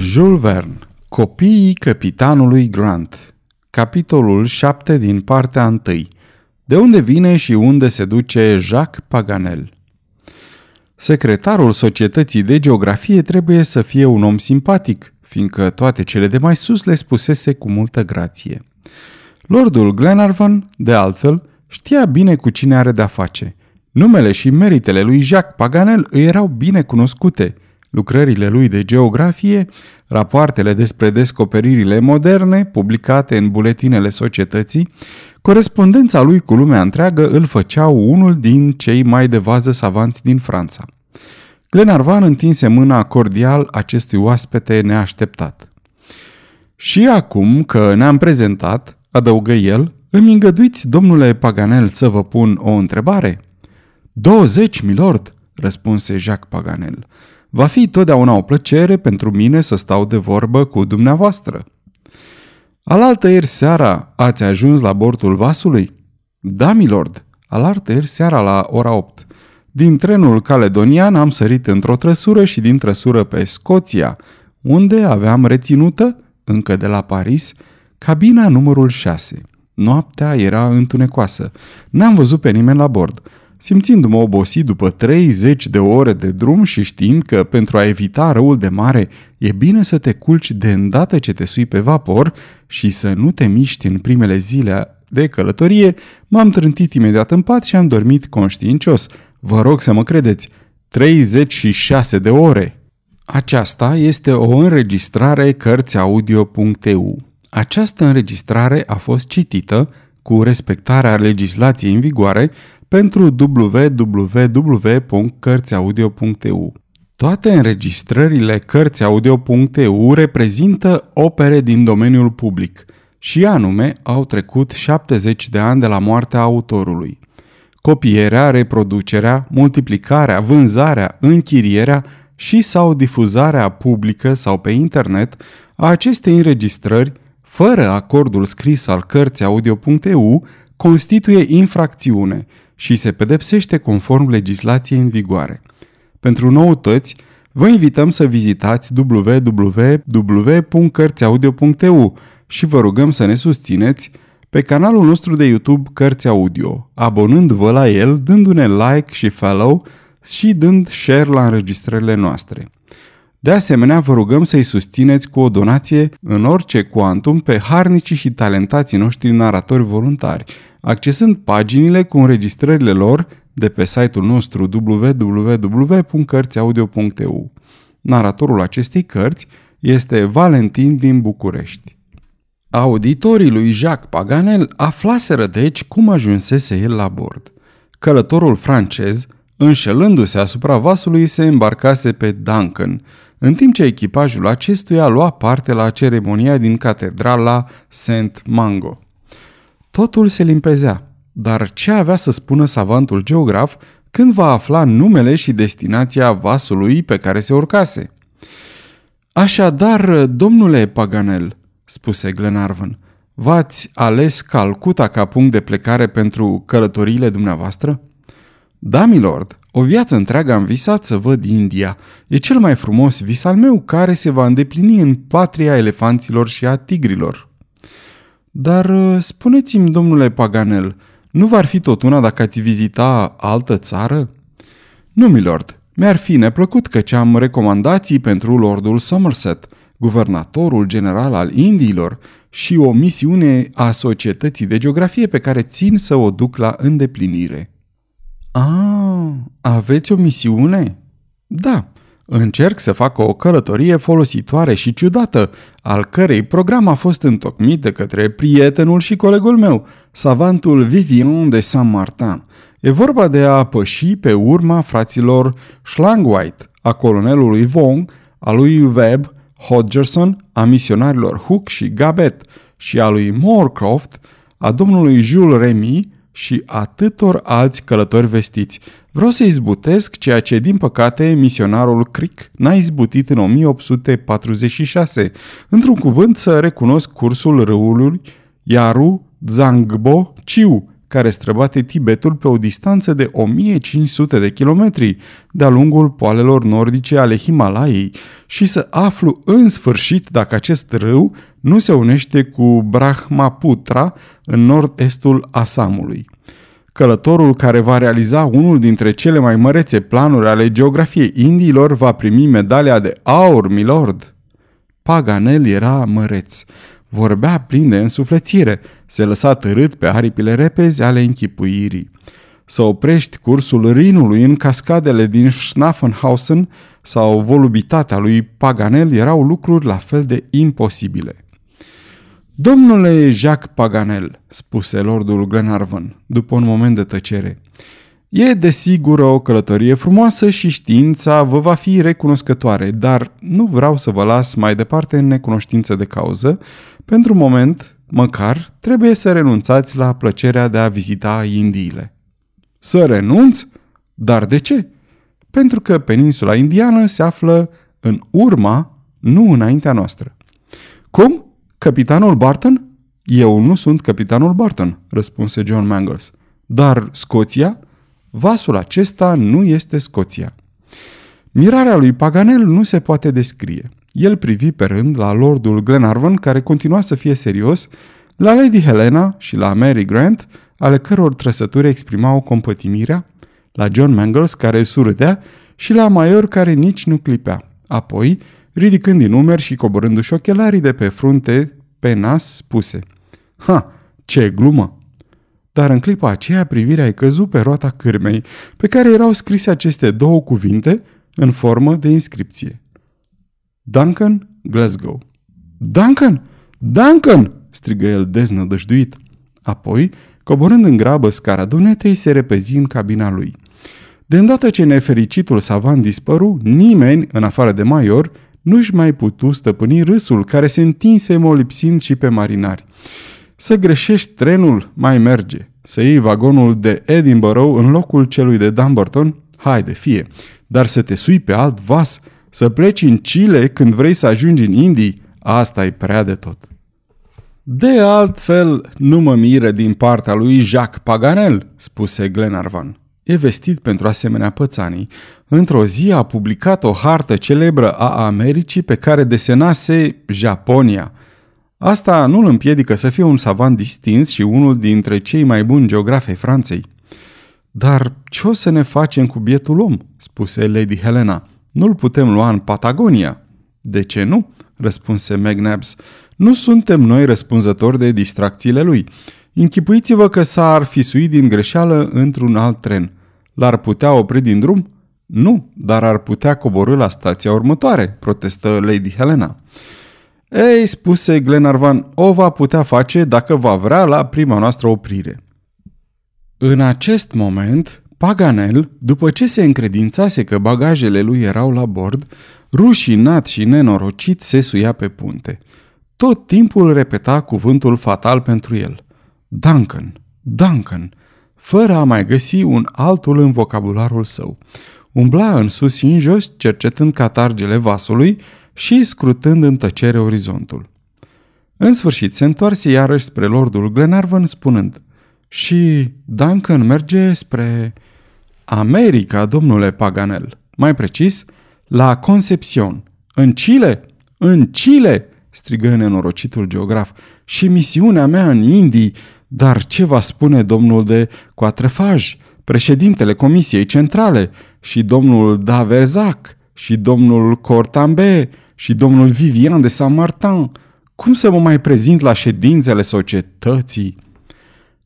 Jules Verne Copiii capitanului Grant Capitolul 7 din partea 1 De unde vine și unde se duce Jacques Paganel Secretarul Societății de Geografie trebuie să fie un om simpatic, fiindcă toate cele de mai sus le spusese cu multă grație. Lordul Glenarvan, de altfel, știa bine cu cine are de-a face. Numele și meritele lui Jacques Paganel îi erau bine cunoscute – lucrările lui de geografie, rapoartele despre descoperirile moderne publicate în buletinele societății, corespondența lui cu lumea întreagă îl făceau unul din cei mai de vază savanți din Franța. Glenarvan întinse mâna cordial acestui oaspete neașteptat. Și acum că ne-am prezentat, adăugă el, îmi îngăduiți, domnule Paganel, să vă pun o întrebare? 20, milord, răspunse Jacques Paganel. Va fi totdeauna o plăcere pentru mine să stau de vorbă cu dumneavoastră. Alaltă ieri seara ați ajuns la bordul vasului? Da, milord. Alaltă ieri seara la ora 8. Din trenul caledonian am sărit într-o trăsură și din trăsură pe Scoția, unde aveam reținută, încă de la Paris, cabina numărul 6. Noaptea era întunecoasă. N-am văzut pe nimeni la bord. Simțindu-mă obosit după 30 de ore de drum și știind că pentru a evita răul de mare e bine să te culci de îndată ce te sui pe vapor și să nu te miști în primele zile de călătorie, m-am trântit imediat în pat și am dormit conștiincios. Vă rog să mă credeți, 36 de ore! Aceasta este o înregistrare Cărțiaudio.eu. Această înregistrare a fost citită cu respectarea legislației în vigoare pentru www.cărțiaudio.eu. Toate înregistrările Cărțiaudio.eu reprezintă opere din domeniul public și anume au trecut 70 de ani de la moartea autorului. Copierea, reproducerea, multiplicarea, vânzarea, închirierea și sau difuzarea publică sau pe internet a acestei înregistrări fără acordul scris al cărții audio.eu constituie infracțiune și se pedepsește conform legislației în vigoare. Pentru noutăți, vă invităm să vizitați www.cărțiaudio.eu și vă rugăm să ne susțineți pe canalul nostru de YouTube Cărți Audio, abonându-vă la el, dându-ne like și follow și dând share la înregistrările noastre. De asemenea, vă rugăm să-i susțineți cu o donație în orice cuantum pe harnicii și talentații noștri naratori voluntari, accesând paginile cu înregistrările lor de pe site-ul nostru www.cărțiaudio.eu. Naratorul acestei cărți este Valentin din București. Auditorii lui Jacques Paganel aflaseră deci cum ajunsese el la bord. Călătorul francez, înșelându-se asupra vasului, se îmbarcase pe Duncan, în timp ce echipajul acestuia lua parte la ceremonia din catedrala Saint Mango. Totul se limpezea, dar ce avea să spună savantul geograf când va afla numele și destinația vasului pe care se urcase? Așadar, domnule Paganel, spuse Glenarvan, v-ați ales Calcuta ca punct de plecare pentru călătoriile dumneavoastră? Da, milord, o viață întreagă am visat să văd India. E cel mai frumos vis al meu care se va îndeplini în patria elefanților și a tigrilor. Dar uh, spuneți-mi, domnule Paganel, nu v-ar fi tot una dacă ați vizita altă țară? Nu, milord. Mi-ar fi neplăcut ce am recomandații pentru lordul Somerset, guvernatorul general al Indiilor, și o misiune a societății de geografie pe care țin să o duc la îndeplinire. Ah, aveți o misiune? Da, Încerc să fac o călătorie folositoare și ciudată, al cărei program a fost întocmit de către prietenul și colegul meu, savantul Vivian de Saint-Martin. E vorba de a păși pe urma fraților Schlangwhite, a colonelului Vong, a lui Webb, Hodgerson, a misionarilor Hook și Gabet și a lui Moorcroft, a domnului Jules Remy și atâtor alți călători vestiți – Vreau să izbutesc ceea ce, din păcate, misionarul Crick n-a izbutit în 1846, într-un cuvânt să recunosc cursul râului Yaru Zangbo Ciu, care străbate Tibetul pe o distanță de 1500 de kilometri de-a lungul poalelor nordice ale Himalaiei și să aflu în sfârșit dacă acest râu nu se unește cu Brahmaputra în nord-estul Asamului. Călătorul care va realiza unul dintre cele mai mărețe planuri ale geografiei Indiilor va primi medalia de aur, milord. Paganel era măreț. Vorbea plin de însuflețire, se lăsa târât pe aripile repezi ale închipuirii. Să oprești cursul Rinului în cascadele din Schnaffenhausen sau volubitatea lui Paganel erau lucruri la fel de imposibile. Domnule Jacques Paganel, spuse lordul Glenarvan, după un moment de tăcere, e desigur o călătorie frumoasă și știința vă va fi recunoscătoare, dar nu vreau să vă las mai departe în necunoștință de cauză. Pentru moment, măcar, trebuie să renunțați la plăcerea de a vizita Indiile. Să renunț? Dar de ce? Pentru că peninsula indiană se află în urma, nu înaintea noastră. Cum? Capitanul Barton? Eu nu sunt capitanul Barton, răspunse John Mangles. Dar Scoția? Vasul acesta nu este Scoția. Mirarea lui Paganel nu se poate descrie. El privi pe rând la lordul Glenarvan, care continua să fie serios, la Lady Helena și la Mary Grant, ale căror trăsături exprimau compătimirea, la John Mangles, care surâdea, și la Major, care nici nu clipea. Apoi, ridicând din umeri și coborându-și ochelarii de pe frunte, pe nas, spuse Ha, ce glumă! Dar în clipa aceea privirea ai căzut pe roata cârmei, pe care erau scrise aceste două cuvinte în formă de inscripție. Duncan, Glasgow. Duncan! Duncan! strigă el deznădăjduit. Apoi, coborând în grabă scara dunetei, se repezi în cabina lui. De îndată ce nefericitul savan dispăru, nimeni, în afară de Maior, nu-și mai putu stăpâni râsul care se întinse molipsind și pe marinari. Să greșești trenul, mai merge. Să iei vagonul de Edinburgh în locul celui de Dumbarton, haide, fie. Dar să te sui pe alt vas, să pleci în Chile când vrei să ajungi în Indii, asta e prea de tot. De altfel, nu mă miră din partea lui Jacques Paganel, spuse Glenarvan e vestit pentru asemenea pățanii. Într-o zi a publicat o hartă celebră a Americii pe care desenase Japonia. Asta nu îl împiedică să fie un savant distins și unul dintre cei mai buni geografi ai Franței. Dar ce o să ne facem cu bietul om?" spuse Lady Helena. Nu-l putem lua în Patagonia." De ce nu?" răspunse McNabbs. Nu suntem noi răspunzători de distracțiile lui. Închipuiți-vă că s-ar fi suit din greșeală într-un alt tren. L-ar putea opri din drum? Nu, dar ar putea coborâ la stația următoare, protestă Lady Helena. Ei, spuse Glenarvan, o va putea face dacă va vrea la prima noastră oprire. În acest moment, Paganel, după ce se încredințase că bagajele lui erau la bord, rușinat și nenorocit se suia pe punte. Tot timpul repeta cuvântul fatal pentru el. Duncan, Duncan, fără a mai găsi un altul în vocabularul său. Umbla în sus și în jos, cercetând catargele vasului și scrutând în tăcere orizontul. În sfârșit se întoarse iarăși spre lordul Glenarvan spunând Și Duncan merge spre America, domnule Paganel, mai precis, la Concepcion. În Chile? În Chile! strigă nenorocitul geograf. Și misiunea mea în Indii dar ce va spune domnul de Coatrefaj, președintele Comisiei Centrale, și domnul Daverzac, și domnul Cortambe, și domnul Vivian de Saint-Martin? Cum să mă mai prezint la ședințele societății?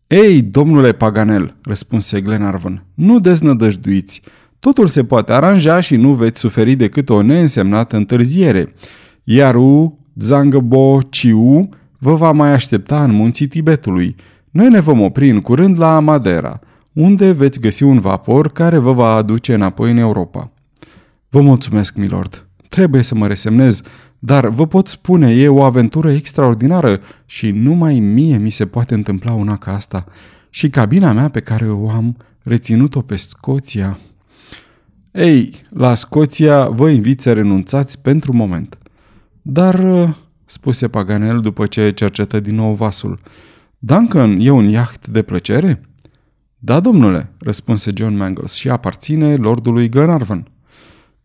Ei, domnule Paganel, răspunse Glenarvan, nu deznădăjduiți. Totul se poate aranja și nu veți suferi decât o neînsemnată întârziere. Iar U, Zangbo, Ciu vă va mai aștepta în munții Tibetului – noi ne vom opri în curând la Madeira, unde veți găsi un vapor care vă va aduce înapoi în Europa. Vă mulțumesc, milord. Trebuie să mă resemnez, dar vă pot spune, e o aventură extraordinară și numai mie mi se poate întâmpla una ca asta. Și cabina mea pe care o am, reținut-o pe Scoția. Ei, la Scoția vă invit să renunțați pentru moment. Dar, spuse Paganel după ce cercetă din nou vasul, Duncan e un iaht de plăcere? Da, domnule, răspunse John Mangles, și aparține lordului Glenarvan.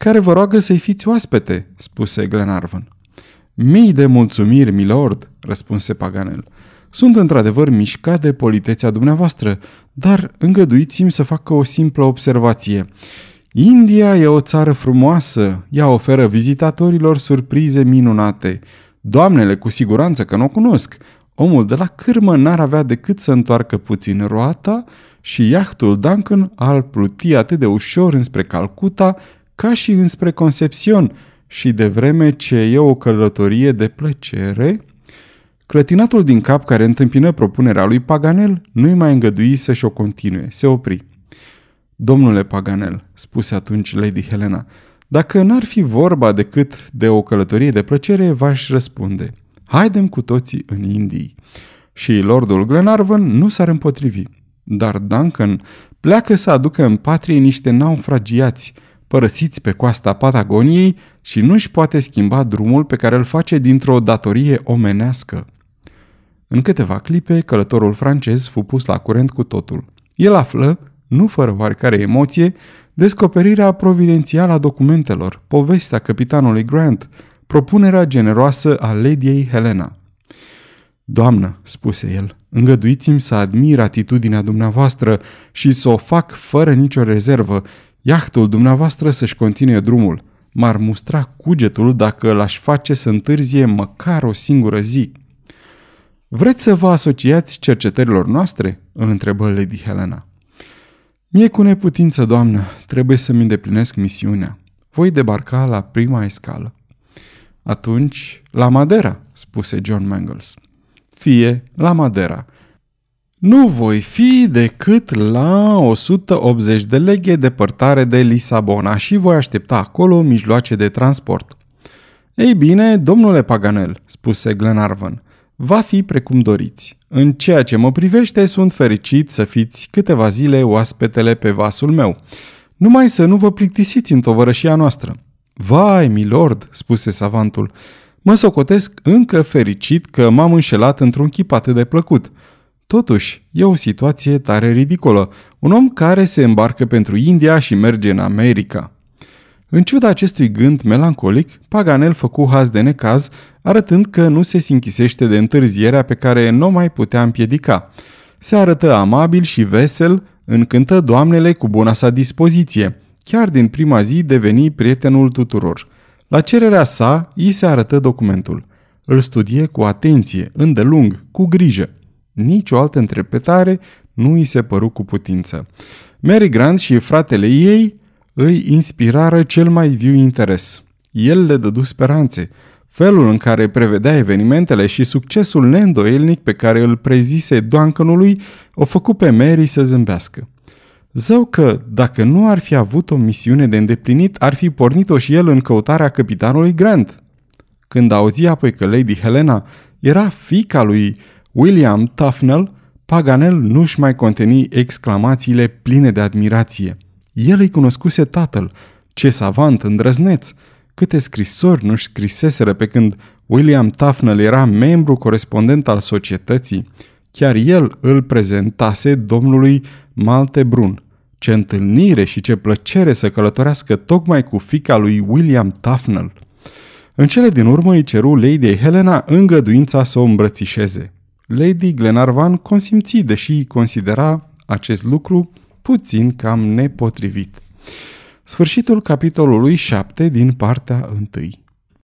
Care vă roagă să-i fiți oaspete, spuse Glenarvan. Mii de mulțumiri, milord, răspunse Paganel. Sunt într-adevăr mișcat de politețea dumneavoastră, dar îngăduiți-mi să fac o simplă observație. India e o țară frumoasă, ea oferă vizitatorilor surprize minunate. Doamnele, cu siguranță că nu o cunosc. Omul de la cârmă n-ar avea decât să întoarcă puțin roata și iahtul Duncan ar pluti atât de ușor înspre Calcuta ca și înspre Concepțion și de vreme ce e o călătorie de plăcere, clătinatul din cap care întâmpină propunerea lui Paganel nu-i mai îngădui să-și o continue, se opri. Domnule Paganel, spuse atunci Lady Helena, dacă n-ar fi vorba decât de o călătorie de plăcere, v-aș răspunde. Haidem cu toții în Indii. Și lordul Glenarvan nu s-ar împotrivi. Dar Duncan pleacă să aducă în patrie niște naufragiați, părăsiți pe coasta Patagoniei și nu-și poate schimba drumul pe care îl face dintr-o datorie omenească. În câteva clipe, călătorul francez fu pus la curent cu totul. El află, nu fără oarecare emoție, descoperirea providențială a documentelor, povestea capitanului Grant, propunerea generoasă a Ladiei Helena. Doamnă, spuse el, îngăduiți-mi să admir atitudinea dumneavoastră și să o fac fără nicio rezervă, Iahtul dumneavoastră să-și continue drumul. M-ar mustra cugetul dacă l-aș face să întârzie măcar o singură zi. Vreți să vă asociați cercetărilor noastre? îl întrebă Lady Helena. Mie cu neputință, doamnă, trebuie să-mi îndeplinesc misiunea. Voi debarca la prima escală. Atunci, la Madera, spuse John Mangles. Fie la Madera, nu voi fi decât la 180 de leghe depărtare de Lisabona și voi aștepta acolo mijloace de transport. Ei bine, domnule Paganel, spuse Glenarvan, va fi precum doriți. În ceea ce mă privește, sunt fericit să fiți câteva zile oaspetele pe vasul meu. Numai să nu vă plictisiți în tovărășia noastră. Vai, milord, spuse savantul, mă socotesc încă fericit că m-am înșelat într-un chip atât de plăcut – Totuși, e o situație tare ridicolă. Un om care se îmbarcă pentru India și merge în America. În ciuda acestui gând melancolic, Paganel făcu haz de necaz, arătând că nu se sinchisește de întârzierea pe care nu mai putea împiedica. Se arătă amabil și vesel, încântă doamnele cu buna sa dispoziție. Chiar din prima zi deveni prietenul tuturor. La cererea sa, îi se arătă documentul. Îl studie cu atenție, îndelung, cu grijă. Nici o altă interpretare nu îi se păru cu putință. Mary Grant și fratele ei îi inspirară cel mai viu interes. El le dădu speranțe. Felul în care prevedea evenimentele și succesul neîndoielnic pe care îl prezise Duncanului o făcut pe Mary să zâmbească. Zău că, dacă nu ar fi avut o misiune de îndeplinit, ar fi pornit-o și el în căutarea capitanului Grant. Când auzi apoi că Lady Helena era fica lui William Tufnell, Paganel nu-și mai conteni exclamațiile pline de admirație. El îi cunoscuse tatăl, ce savant îndrăzneț, câte scrisori nu-și scriseseră pe când William Tufnell era membru corespondent al societății. Chiar el îl prezentase domnului Malte Brun. Ce întâlnire și ce plăcere să călătorească tocmai cu fica lui William Tufnell. În cele din urmă îi ceru Lady Helena îngăduința să o îmbrățișeze. Lady Glenarvan consimți, deși considera acest lucru puțin cam nepotrivit. Sfârșitul capitolului 7 din partea 1